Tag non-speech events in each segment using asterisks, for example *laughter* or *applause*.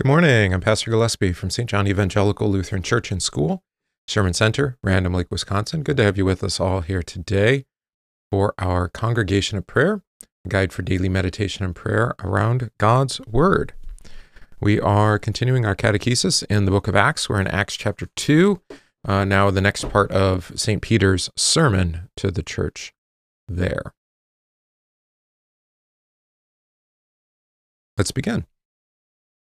Good morning. I'm Pastor Gillespie from St. John Evangelical Lutheran Church and School, Sherman Center, Random Lake, Wisconsin. Good to have you with us all here today for our Congregation of Prayer, a guide for daily meditation and prayer around God's Word. We are continuing our catechesis in the book of Acts. We're in Acts chapter 2, uh, now the next part of St. Peter's sermon to the church there. Let's begin.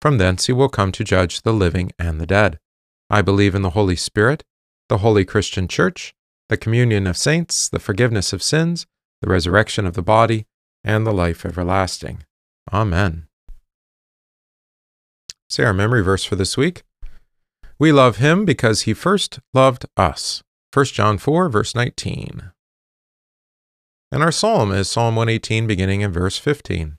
From thence he will come to judge the living and the dead. I believe in the Holy Spirit, the holy Christian Church, the communion of saints, the forgiveness of sins, the resurrection of the body, and the life everlasting. Amen. Say our memory verse for this week. We love him because he first loved us. 1 John 4, verse 19. And our psalm is Psalm 118, beginning in verse 15.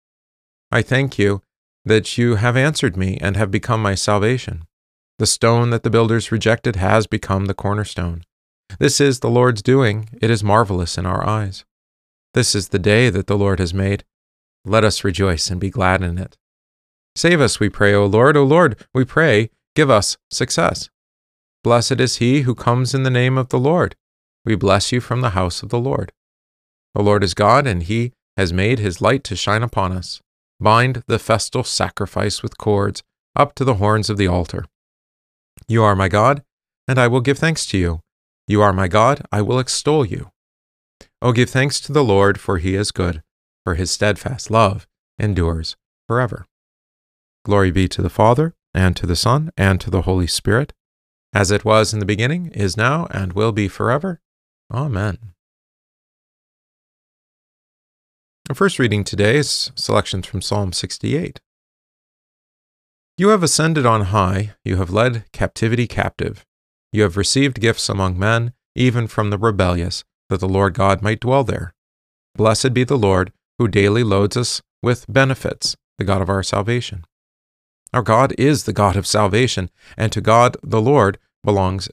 I thank you that you have answered me and have become my salvation. The stone that the builders rejected has become the cornerstone. This is the Lord's doing. It is marvelous in our eyes. This is the day that the Lord has made. Let us rejoice and be glad in it. Save us, we pray, O Lord. O Lord, we pray, give us success. Blessed is he who comes in the name of the Lord. We bless you from the house of the Lord. The Lord is God, and he has made his light to shine upon us. Bind the festal sacrifice with cords up to the horns of the altar. You are my God, and I will give thanks to you. You are my God, I will extol you. O give thanks to the Lord, for he is good, for his steadfast love endures forever. Glory be to the Father, and to the Son, and to the Holy Spirit, as it was in the beginning, is now, and will be forever. Amen. Our first reading today is selections from Psalm 68. You have ascended on high, you have led captivity captive. You have received gifts among men, even from the rebellious, that the Lord God might dwell there. Blessed be the Lord, who daily loads us with benefits, the God of our salvation. Our God is the God of salvation, and to God the Lord belongs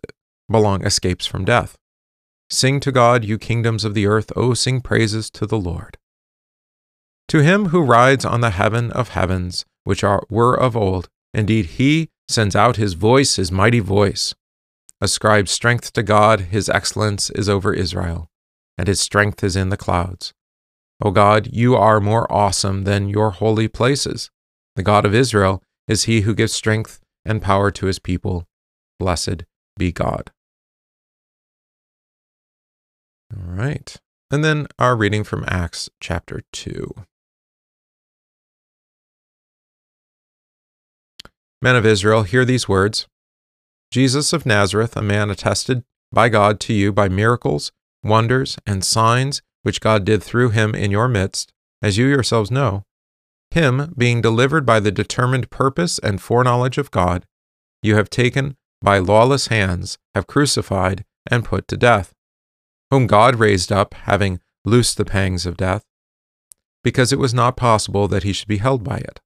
belong escapes from death. Sing to God, you kingdoms of the earth, O sing praises to the Lord. To him who rides on the heaven of heavens, which are, were of old, indeed he sends out his voice, his mighty voice. Ascribe strength to God, his excellence is over Israel, and his strength is in the clouds. O God, you are more awesome than your holy places. The God of Israel is he who gives strength and power to his people. Blessed be God. All right. And then our reading from Acts chapter 2. Men of Israel, hear these words Jesus of Nazareth, a man attested by God to you by miracles, wonders, and signs which God did through him in your midst, as you yourselves know, him being delivered by the determined purpose and foreknowledge of God, you have taken by lawless hands, have crucified, and put to death, whom God raised up, having loosed the pangs of death, because it was not possible that he should be held by it.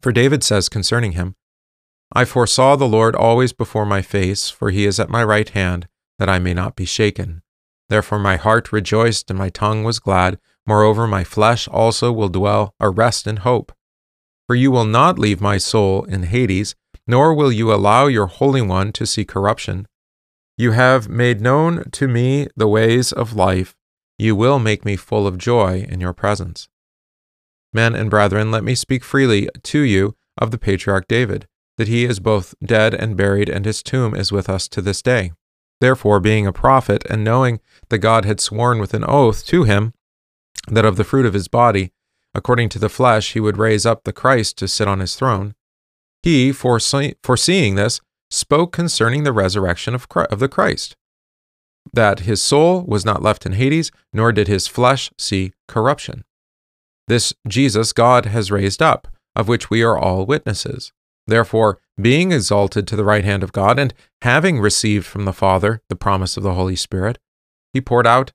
For David says concerning him, I foresaw the Lord always before my face, for he is at my right hand, that I may not be shaken. Therefore my heart rejoiced and my tongue was glad. Moreover, my flesh also will dwell a rest in hope. For you will not leave my soul in Hades, nor will you allow your Holy One to see corruption. You have made known to me the ways of life. You will make me full of joy in your presence. Men and brethren, let me speak freely to you of the patriarch David, that he is both dead and buried, and his tomb is with us to this day. Therefore, being a prophet, and knowing that God had sworn with an oath to him that of the fruit of his body, according to the flesh, he would raise up the Christ to sit on his throne, he, foreseeing this, spoke concerning the resurrection of, of the Christ, that his soul was not left in Hades, nor did his flesh see corruption. This Jesus God has raised up, of which we are all witnesses. Therefore, being exalted to the right hand of God, and having received from the Father the promise of the Holy Spirit, he poured out,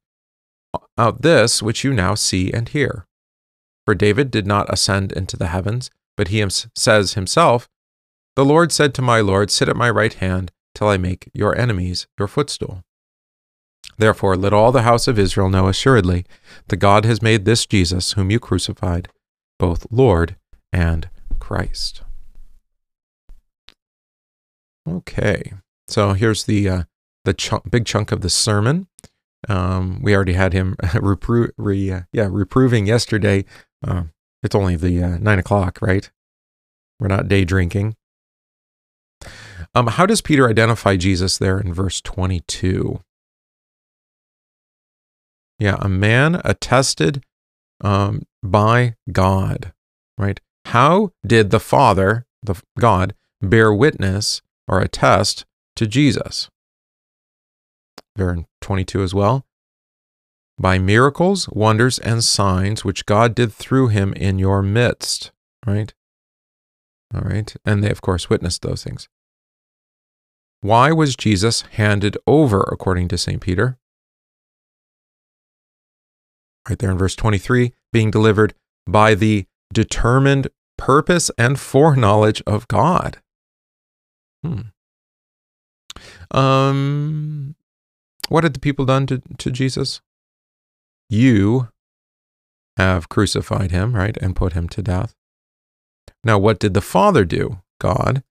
out this which you now see and hear. For David did not ascend into the heavens, but he says himself, The Lord said to my Lord, Sit at my right hand till I make your enemies your footstool. Therefore, let all the house of Israel know assuredly that God has made this Jesus, whom you crucified, both Lord and Christ. Okay, so here's the uh, the chunk, big chunk of the sermon. Um, we already had him *laughs* repro- re, uh, yeah, reproving yesterday. Uh, it's only the uh, nine o'clock, right? We're not day drinking. Um, how does Peter identify Jesus there in verse 22? Yeah, a man attested um, by God, right? How did the Father, the God, bear witness or attest to Jesus? In 22 as well. By miracles, wonders, and signs which God did through him in your midst, right? All right. And they, of course, witnessed those things. Why was Jesus handed over, according to St. Peter? Right there in verse 23, being delivered by the determined purpose and foreknowledge of God. Hmm. Um, what had the people done to, to Jesus? You have crucified him, right, and put him to death. Now, what did the Father do? God.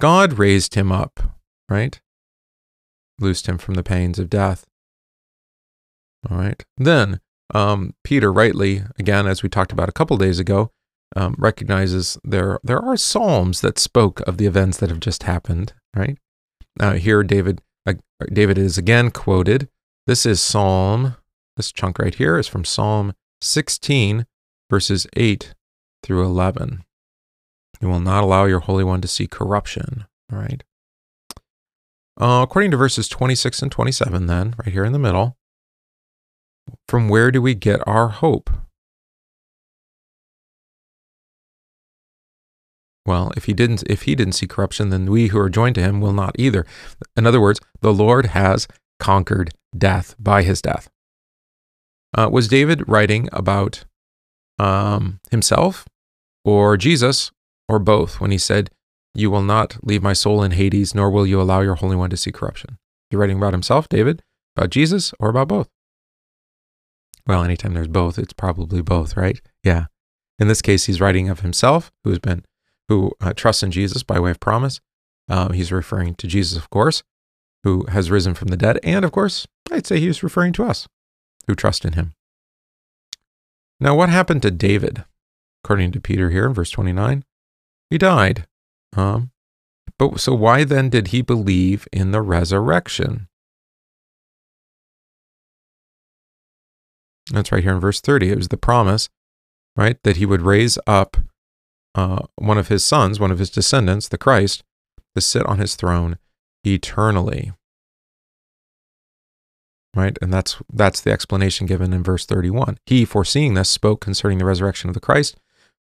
God raised him up, right? Loosed him from the pains of death. All right. Then um, Peter rightly, again, as we talked about a couple days ago, um, recognizes there there are psalms that spoke of the events that have just happened. Right uh, here, David uh, David is again quoted. This is Psalm. This chunk right here is from Psalm 16, verses 8 through 11. You will not allow your Holy One to see corruption. All right. Uh, according to verses 26 and 27, then, right here in the middle, from where do we get our hope? Well, if he didn't if he didn't see corruption, then we who are joined to him will not either. In other words, the Lord has conquered death by his death. Uh, was David writing about um, himself or Jesus or both when he said, You will not leave my soul in Hades, nor will you allow your Holy One to see corruption? He writing about himself, David, about Jesus, or about both? Well, anytime there's both, it's probably both, right? Yeah. In this case, he's writing of himself, who has been, who uh, trusts in Jesus by way of promise. Uh, he's referring to Jesus, of course, who has risen from the dead, and of course, I'd say he's referring to us, who trust in him. Now, what happened to David? According to Peter here in verse 29, he died. Um, but so why then did he believe in the resurrection? That's right here in verse 30. It was the promise, right, that he would raise up uh, one of his sons, one of his descendants, the Christ, to sit on his throne eternally. Right? And that's that's the explanation given in verse 31. He, foreseeing this, spoke concerning the resurrection of the Christ,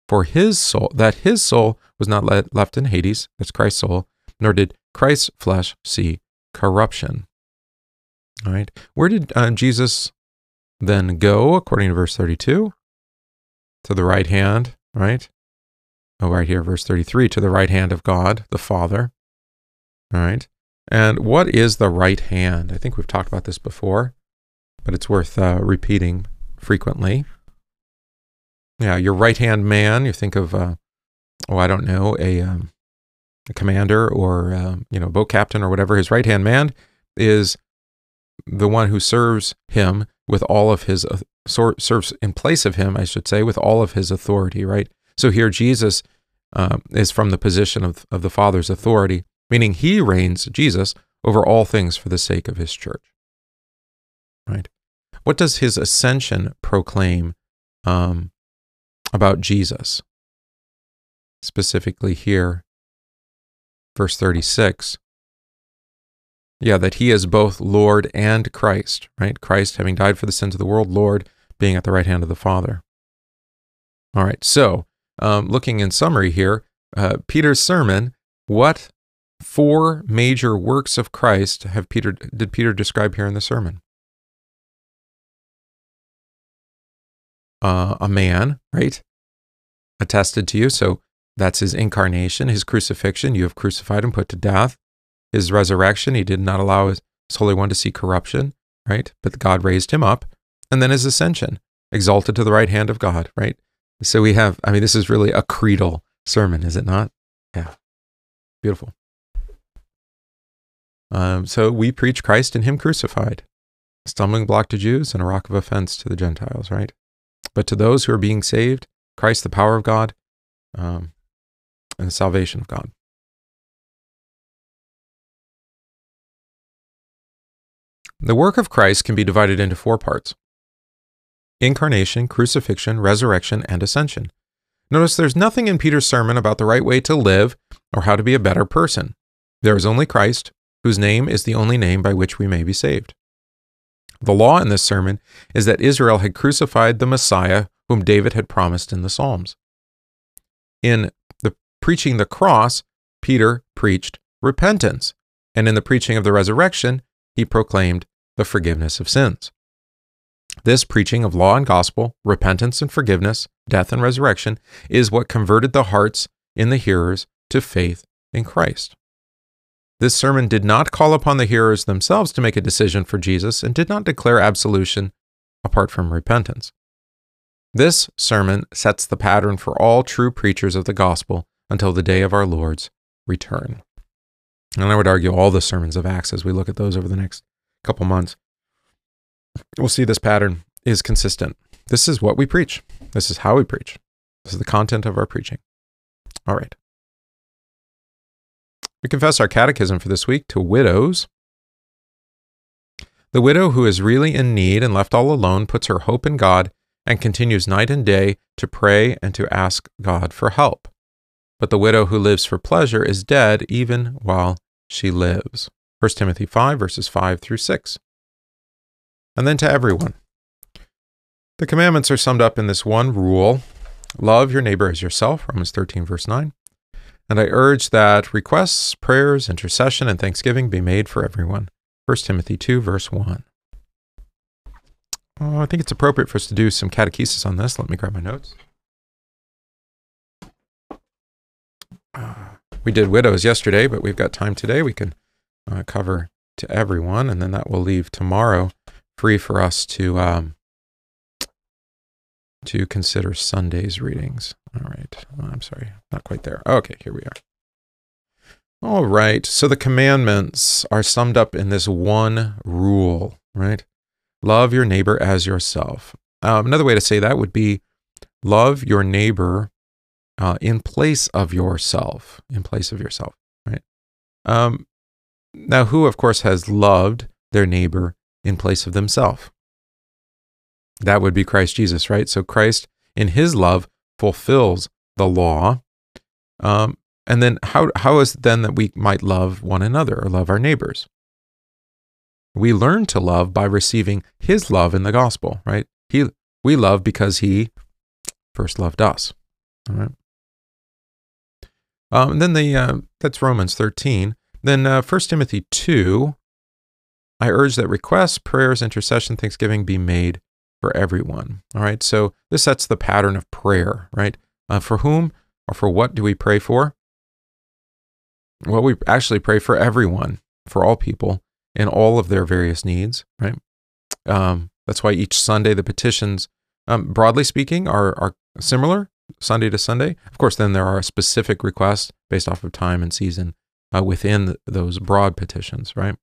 for his soul, that his soul was not let, left in Hades, that's Christ's soul, nor did Christ's flesh see corruption. All right. Where did uh, Jesus then go, according to verse 32, to the right hand, right? Oh, right here, verse 33, to the right hand of God, the Father. All right. And what is the right hand? I think we've talked about this before, but it's worth uh, repeating frequently. Yeah, your right hand man, you think of, uh, oh, I don't know, a, um, a commander or, uh, you know, boat captain or whatever. His right hand man is the one who serves him with all of his uh, serves in place of him, I should say, with all of his authority, right? So here Jesus uh, is from the position of, of the Father's authority, meaning he reigns, Jesus, over all things for the sake of his church. Right? What does his ascension proclaim um, about Jesus? Specifically here, verse 36. Yeah, that he is both Lord and Christ, right? Christ having died for the sins of the world, Lord being at the right hand of the Father. All right, so um, looking in summary here, uh, Peter's sermon, what four major works of Christ have Peter did Peter describe here in the sermon? Uh, a man, right? Attested to you. So that's his incarnation, his crucifixion. You have crucified and put to death. His resurrection, he did not allow his Holy One to see corruption, right? But God raised him up. And then his ascension, exalted to the right hand of God, right? So we have, I mean, this is really a creedal sermon, is it not? Yeah. Beautiful. Um, so we preach Christ and Him crucified, a stumbling block to Jews and a rock of offense to the Gentiles, right? But to those who are being saved, Christ, the power of God, um, and the salvation of God. The work of Christ can be divided into four parts incarnation, crucifixion, resurrection, and ascension. Notice there's nothing in Peter's sermon about the right way to live or how to be a better person. There is only Christ, whose name is the only name by which we may be saved. The law in this sermon is that Israel had crucified the Messiah whom David had promised in the Psalms. In the preaching the cross, Peter preached repentance, and in the preaching of the resurrection, he proclaimed the forgiveness of sins. This preaching of law and gospel, repentance and forgiveness, death and resurrection, is what converted the hearts in the hearers to faith in Christ. This sermon did not call upon the hearers themselves to make a decision for Jesus and did not declare absolution apart from repentance. This sermon sets the pattern for all true preachers of the gospel until the day of our Lord's return. And I would argue all the sermons of Acts as we look at those over the next couple months we'll see this pattern is consistent. This is what we preach. This is how we preach. This is the content of our preaching. All right. We confess our catechism for this week to widows. The widow who is really in need and left all alone puts her hope in God and continues night and day to pray and to ask God for help. But the widow who lives for pleasure is dead even while she lives. 1 Timothy 5, verses 5 through 6 and then to everyone. The commandments are summed up in this one rule love your neighbor as yourself, Romans 13, verse 9. And I urge that requests, prayers, intercession, and thanksgiving be made for everyone. 1 Timothy 2, verse 1. Oh, I think it's appropriate for us to do some catechesis on this. Let me grab my notes. Uh, we did widows yesterday, but we've got time today. We can uh, cover to everyone, and then that will leave tomorrow free for us to um, to consider Sunday's readings. All right. Oh, I'm sorry, not quite there. Okay, here we are. All right. So the commandments are summed up in this one rule, right? Love your neighbor as yourself. Um, another way to say that would be love your neighbor uh, in place of yourself. In place of yourself, right? Um, now, who, of course, has loved their neighbor in place of themselves. That would be Christ Jesus, right? So Christ, in his love, fulfills the law. Um, and then how, how is it then that we might love one another or love our neighbors? We learn to love by receiving his love in the gospel, right? He, we love because he first loved us. All right. Um, then the uh, that's Romans 13. Then uh, 1 Timothy 2, I urge that requests, prayers, intercession, thanksgiving be made for everyone. All right. So this sets the pattern of prayer, right? Uh, for whom or for what do we pray for? Well, we actually pray for everyone, for all people, in all of their various needs, right? Um, that's why each Sunday the petitions, um, broadly speaking, are are similar Sunday to Sunday. Of course, then there are specific requests based off of time and season uh, within those broad petitions, right?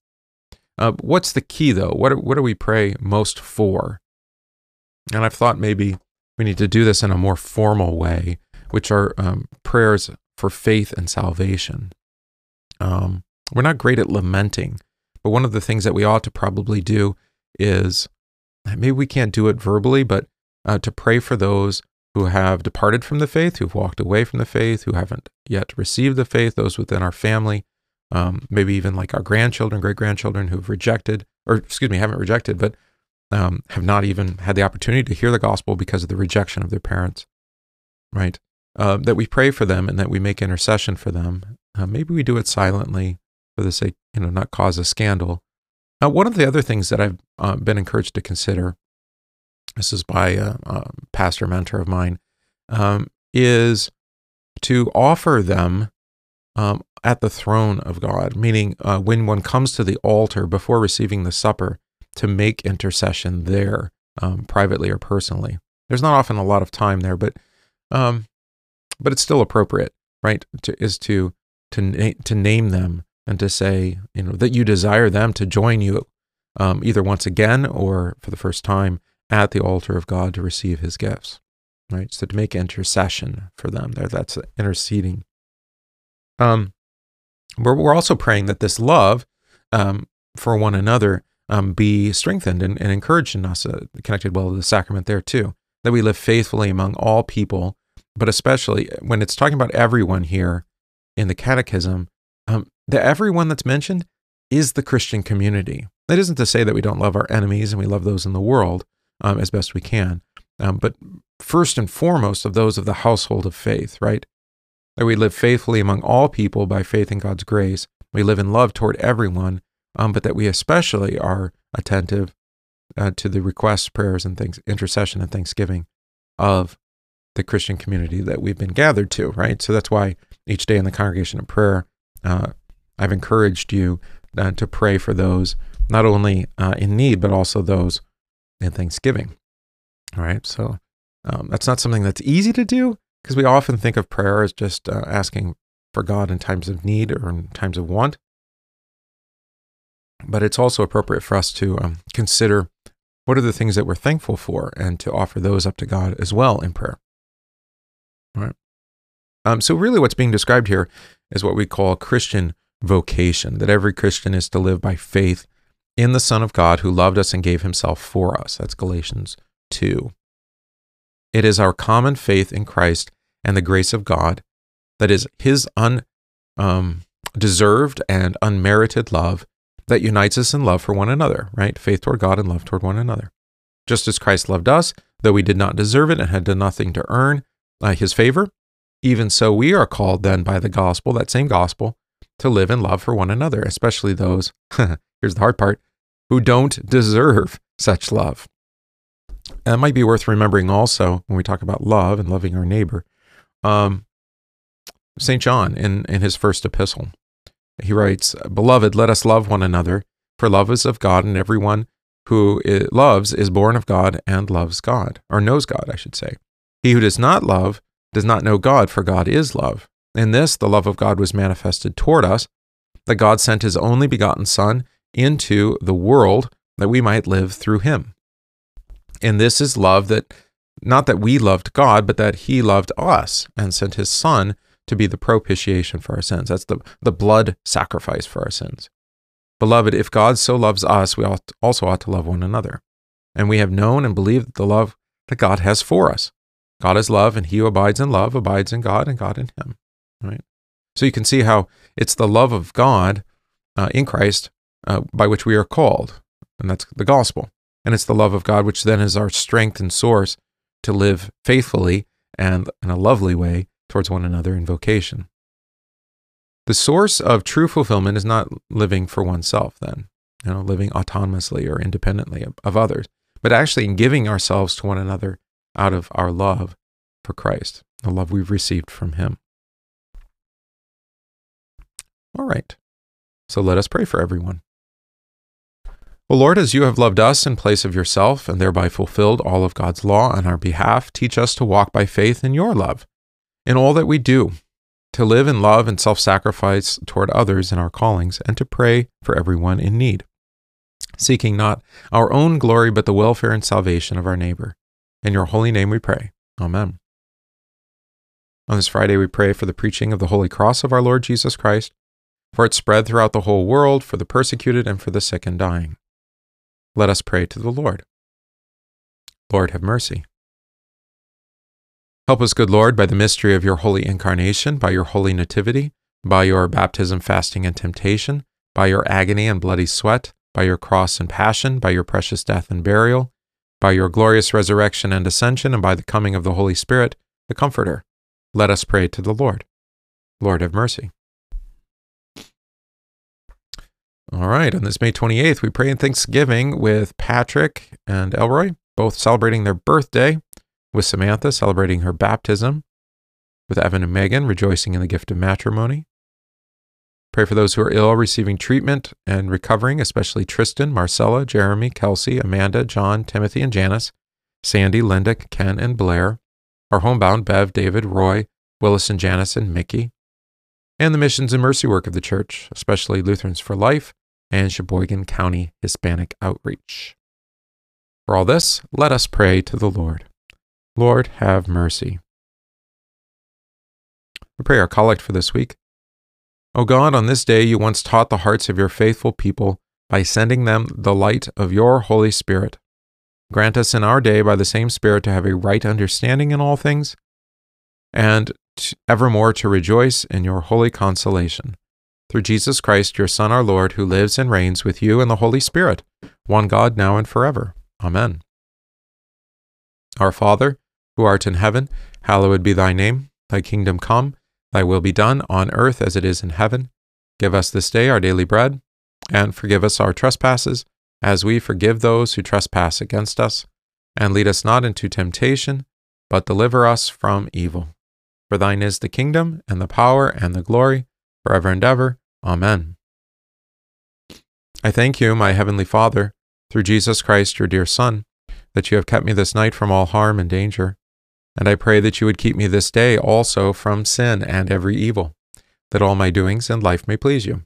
Uh, what's the key though? What what do we pray most for? And I've thought maybe we need to do this in a more formal way which are um, prayers for faith and salvation. Um, we're not great at lamenting, but one of the things that we ought to probably do is maybe we can't do it verbally, but uh, to pray for those who have departed from the faith, who've walked away from the faith, who haven't yet received the faith, those within our family, um, maybe even like our grandchildren, great grandchildren who've rejected, or excuse me, haven't rejected, but um, have not even had the opportunity to hear the gospel because of the rejection of their parents, right? Uh, that we pray for them and that we make intercession for them. Uh, maybe we do it silently for the sake, you know, not cause a scandal. Uh, one of the other things that I've uh, been encouraged to consider this is by a, a pastor mentor of mine, um, is to offer them um, at the throne of God, meaning uh, when one comes to the altar before receiving the supper, to make intercession there, um, privately or personally. There's not often a lot of time there, but um, but it's still appropriate, right? To, is to to na- to name them and to say, you know, that you desire them to join you, um, either once again or for the first time at the altar of God to receive his gifts, right? So to make intercession for them there, that's interceding. Um, we're, we're also praying that this love um, for one another um, be strengthened and, and encouraged in us, uh, connected well to the sacrament there too, that we live faithfully among all people, but especially when it's talking about everyone here in the catechism, um, the everyone that's mentioned is the Christian community. That isn't to say that we don't love our enemies and we love those in the world, um, as best we can. Um, but first and foremost, of those of the household of faith, right? That we live faithfully among all people by faith in God's grace. We live in love toward everyone, um, but that we especially are attentive uh, to the requests, prayers, and things, intercession and thanksgiving of the Christian community that we've been gathered to, right? So that's why each day in the congregation of prayer, uh, I've encouraged you uh, to pray for those not only uh, in need, but also those and Thanksgiving. All right. So um, that's not something that's easy to do because we often think of prayer as just uh, asking for God in times of need or in times of want. But it's also appropriate for us to um, consider what are the things that we're thankful for and to offer those up to God as well in prayer. All right. Um, so, really, what's being described here is what we call Christian vocation that every Christian is to live by faith in the Son of God who loved us and gave himself for us. That's Galatians 2. It is our common faith in Christ and the grace of God, that is, his undeserved um, and unmerited love that unites us in love for one another, right? Faith toward God and love toward one another. Just as Christ loved us, though we did not deserve it and had done nothing to earn uh, his favor, even so we are called then by the gospel, that same gospel, to live in love for one another, especially those, *laughs* here's the hard part, who don't deserve such love. And it might be worth remembering also when we talk about love and loving our neighbor. Um, St. John, in, in his first epistle, he writes, Beloved, let us love one another, for love is of God, and everyone who loves is born of God and loves God, or knows God, I should say. He who does not love does not know God, for God is love. In this, the love of God was manifested toward us, that God sent his only begotten Son into the world that we might live through him. And this is love that not that we loved God, but that he loved us and sent his son to be the propitiation for our sins. That's the, the blood sacrifice for our sins. Beloved, if God so loves us, we ought, also ought to love one another. And we have known and believed the love that God has for us. God is love, and he who abides in love abides in God, and God in him. Right. So you can see how it's the love of God uh, in Christ uh, by which we are called, and that's the gospel. And it's the love of God, which then is our strength and source to live faithfully and in a lovely way towards one another in vocation. The source of true fulfillment is not living for oneself, then, you know, living autonomously or independently of, of others, but actually in giving ourselves to one another out of our love for Christ, the love we've received from Him. All right. So let us pray for everyone. O Lord, as you have loved us in place of yourself and thereby fulfilled all of God's law on our behalf, teach us to walk by faith in your love in all that we do, to live in love and self sacrifice toward others in our callings, and to pray for everyone in need, seeking not our own glory but the welfare and salvation of our neighbor. In your holy name we pray. Amen. On this Friday, we pray for the preaching of the Holy Cross of our Lord Jesus Christ, for its spread throughout the whole world, for the persecuted, and for the sick and dying. Let us pray to the Lord. Lord, have mercy. Help us, good Lord, by the mystery of your holy incarnation, by your holy nativity, by your baptism, fasting, and temptation, by your agony and bloody sweat, by your cross and passion, by your precious death and burial, by your glorious resurrection and ascension, and by the coming of the Holy Spirit, the Comforter. Let us pray to the Lord. Lord, have mercy. All right, on this May 28th, we pray in Thanksgiving with Patrick and Elroy, both celebrating their birthday, with Samantha celebrating her baptism, with Evan and Megan rejoicing in the gift of matrimony. Pray for those who are ill, receiving treatment and recovering, especially Tristan, Marcella, Jeremy, Kelsey, Amanda, John, Timothy, and Janice, Sandy, Linda, Ken, and Blair, our homebound Bev, David, Roy, Willis, and Janice, and Mickey, and the missions and mercy work of the church, especially Lutherans for Life and Sheboygan County Hispanic Outreach. For all this, let us pray to the Lord. Lord, have mercy. We pray our collect for this week. O God, on this day you once taught the hearts of your faithful people by sending them the light of your Holy Spirit. Grant us in our day by the same Spirit to have a right understanding in all things, and evermore to rejoice in your holy consolation. Through Jesus Christ, your Son, our Lord, who lives and reigns with you in the Holy Spirit, one God, now and forever. Amen. Our Father, who art in heaven, hallowed be thy name. Thy kingdom come, thy will be done on earth as it is in heaven. Give us this day our daily bread, and forgive us our trespasses, as we forgive those who trespass against us. And lead us not into temptation, but deliver us from evil. For thine is the kingdom, and the power, and the glory, forever and ever. Amen. I thank you, my heavenly Father, through Jesus Christ, your dear Son, that you have kept me this night from all harm and danger. And I pray that you would keep me this day also from sin and every evil, that all my doings and life may please you.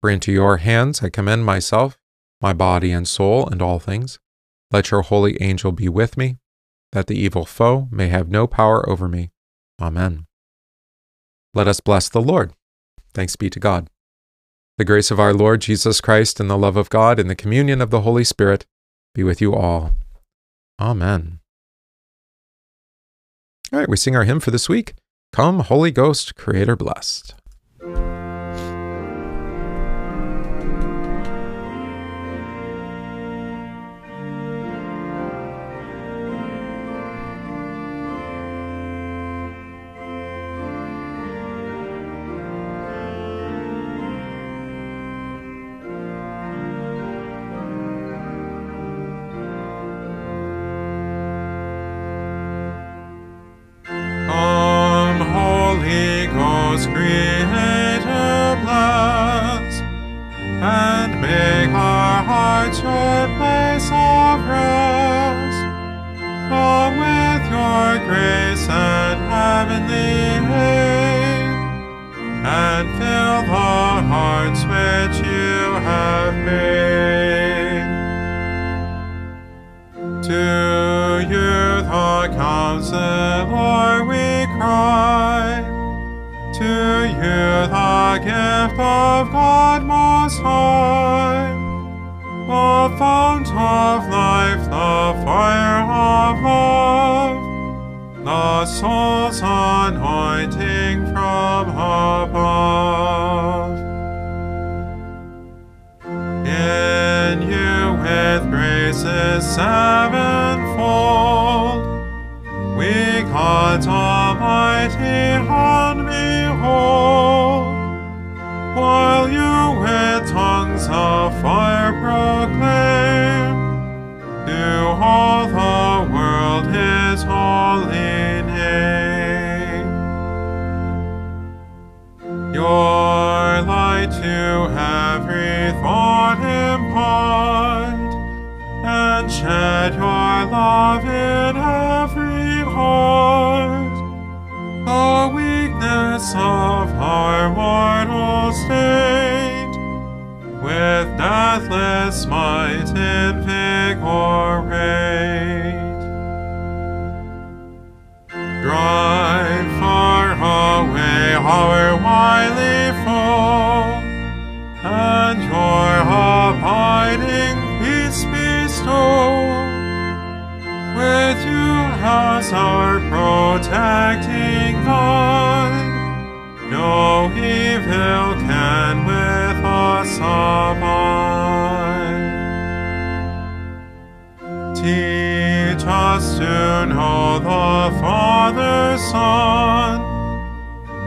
For into your hands I commend myself, my body and soul, and all things. Let your holy angel be with me, that the evil foe may have no power over me. Amen. Let us bless the Lord. Thanks be to God. The grace of our Lord Jesus Christ and the love of God and the communion of the Holy Spirit be with you all. Amen. All right, we sing our hymn for this week Come, Holy Ghost, Creator blessed. of God Most High, the fount of life, the fire of love, the soul's anointing from above. In you with graces. Drive far Son,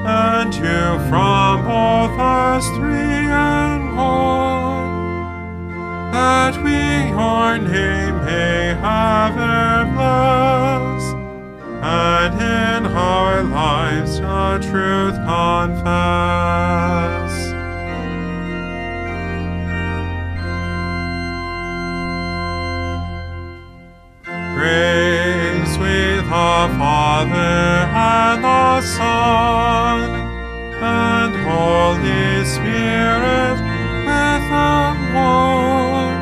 and you from both us three and one, that we your name may have bless, and in our lives the truth confess. Spirit with the one.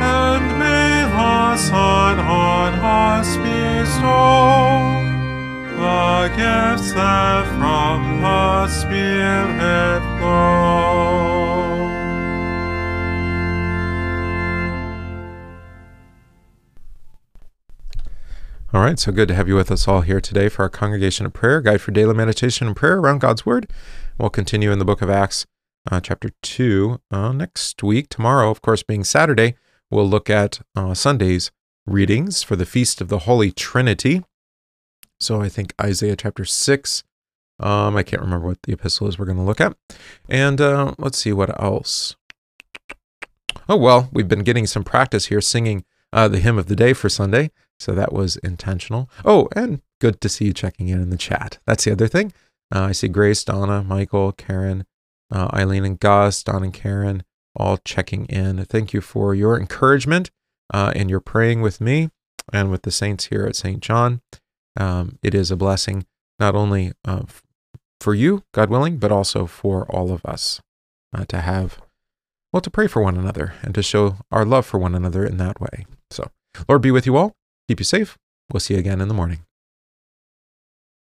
And may the Son on us bestow the gifts that from the Spirit flow. All right, so good to have you with us all here today for our Congregation of Prayer, Guide for Daily Meditation and Prayer around God's Word. We'll continue in the book of Acts, uh, chapter 2, uh, next week. Tomorrow, of course, being Saturday, we'll look at uh, Sunday's readings for the Feast of the Holy Trinity. So I think Isaiah chapter 6. Um, I can't remember what the epistle is we're going to look at. And uh, let's see what else. Oh, well, we've been getting some practice here singing uh, the hymn of the day for Sunday. So that was intentional. Oh, and good to see you checking in in the chat. That's the other thing. Uh, I see Grace, Donna, Michael, Karen, uh, Eileen, and Gus, Don and Karen, all checking in. Thank you for your encouragement uh, and your praying with me and with the saints here at St. John. Um, it is a blessing not only uh, for you, God willing, but also for all of us uh, to have, well, to pray for one another and to show our love for one another in that way. So, Lord be with you all. Keep you safe. We'll see you again in the morning.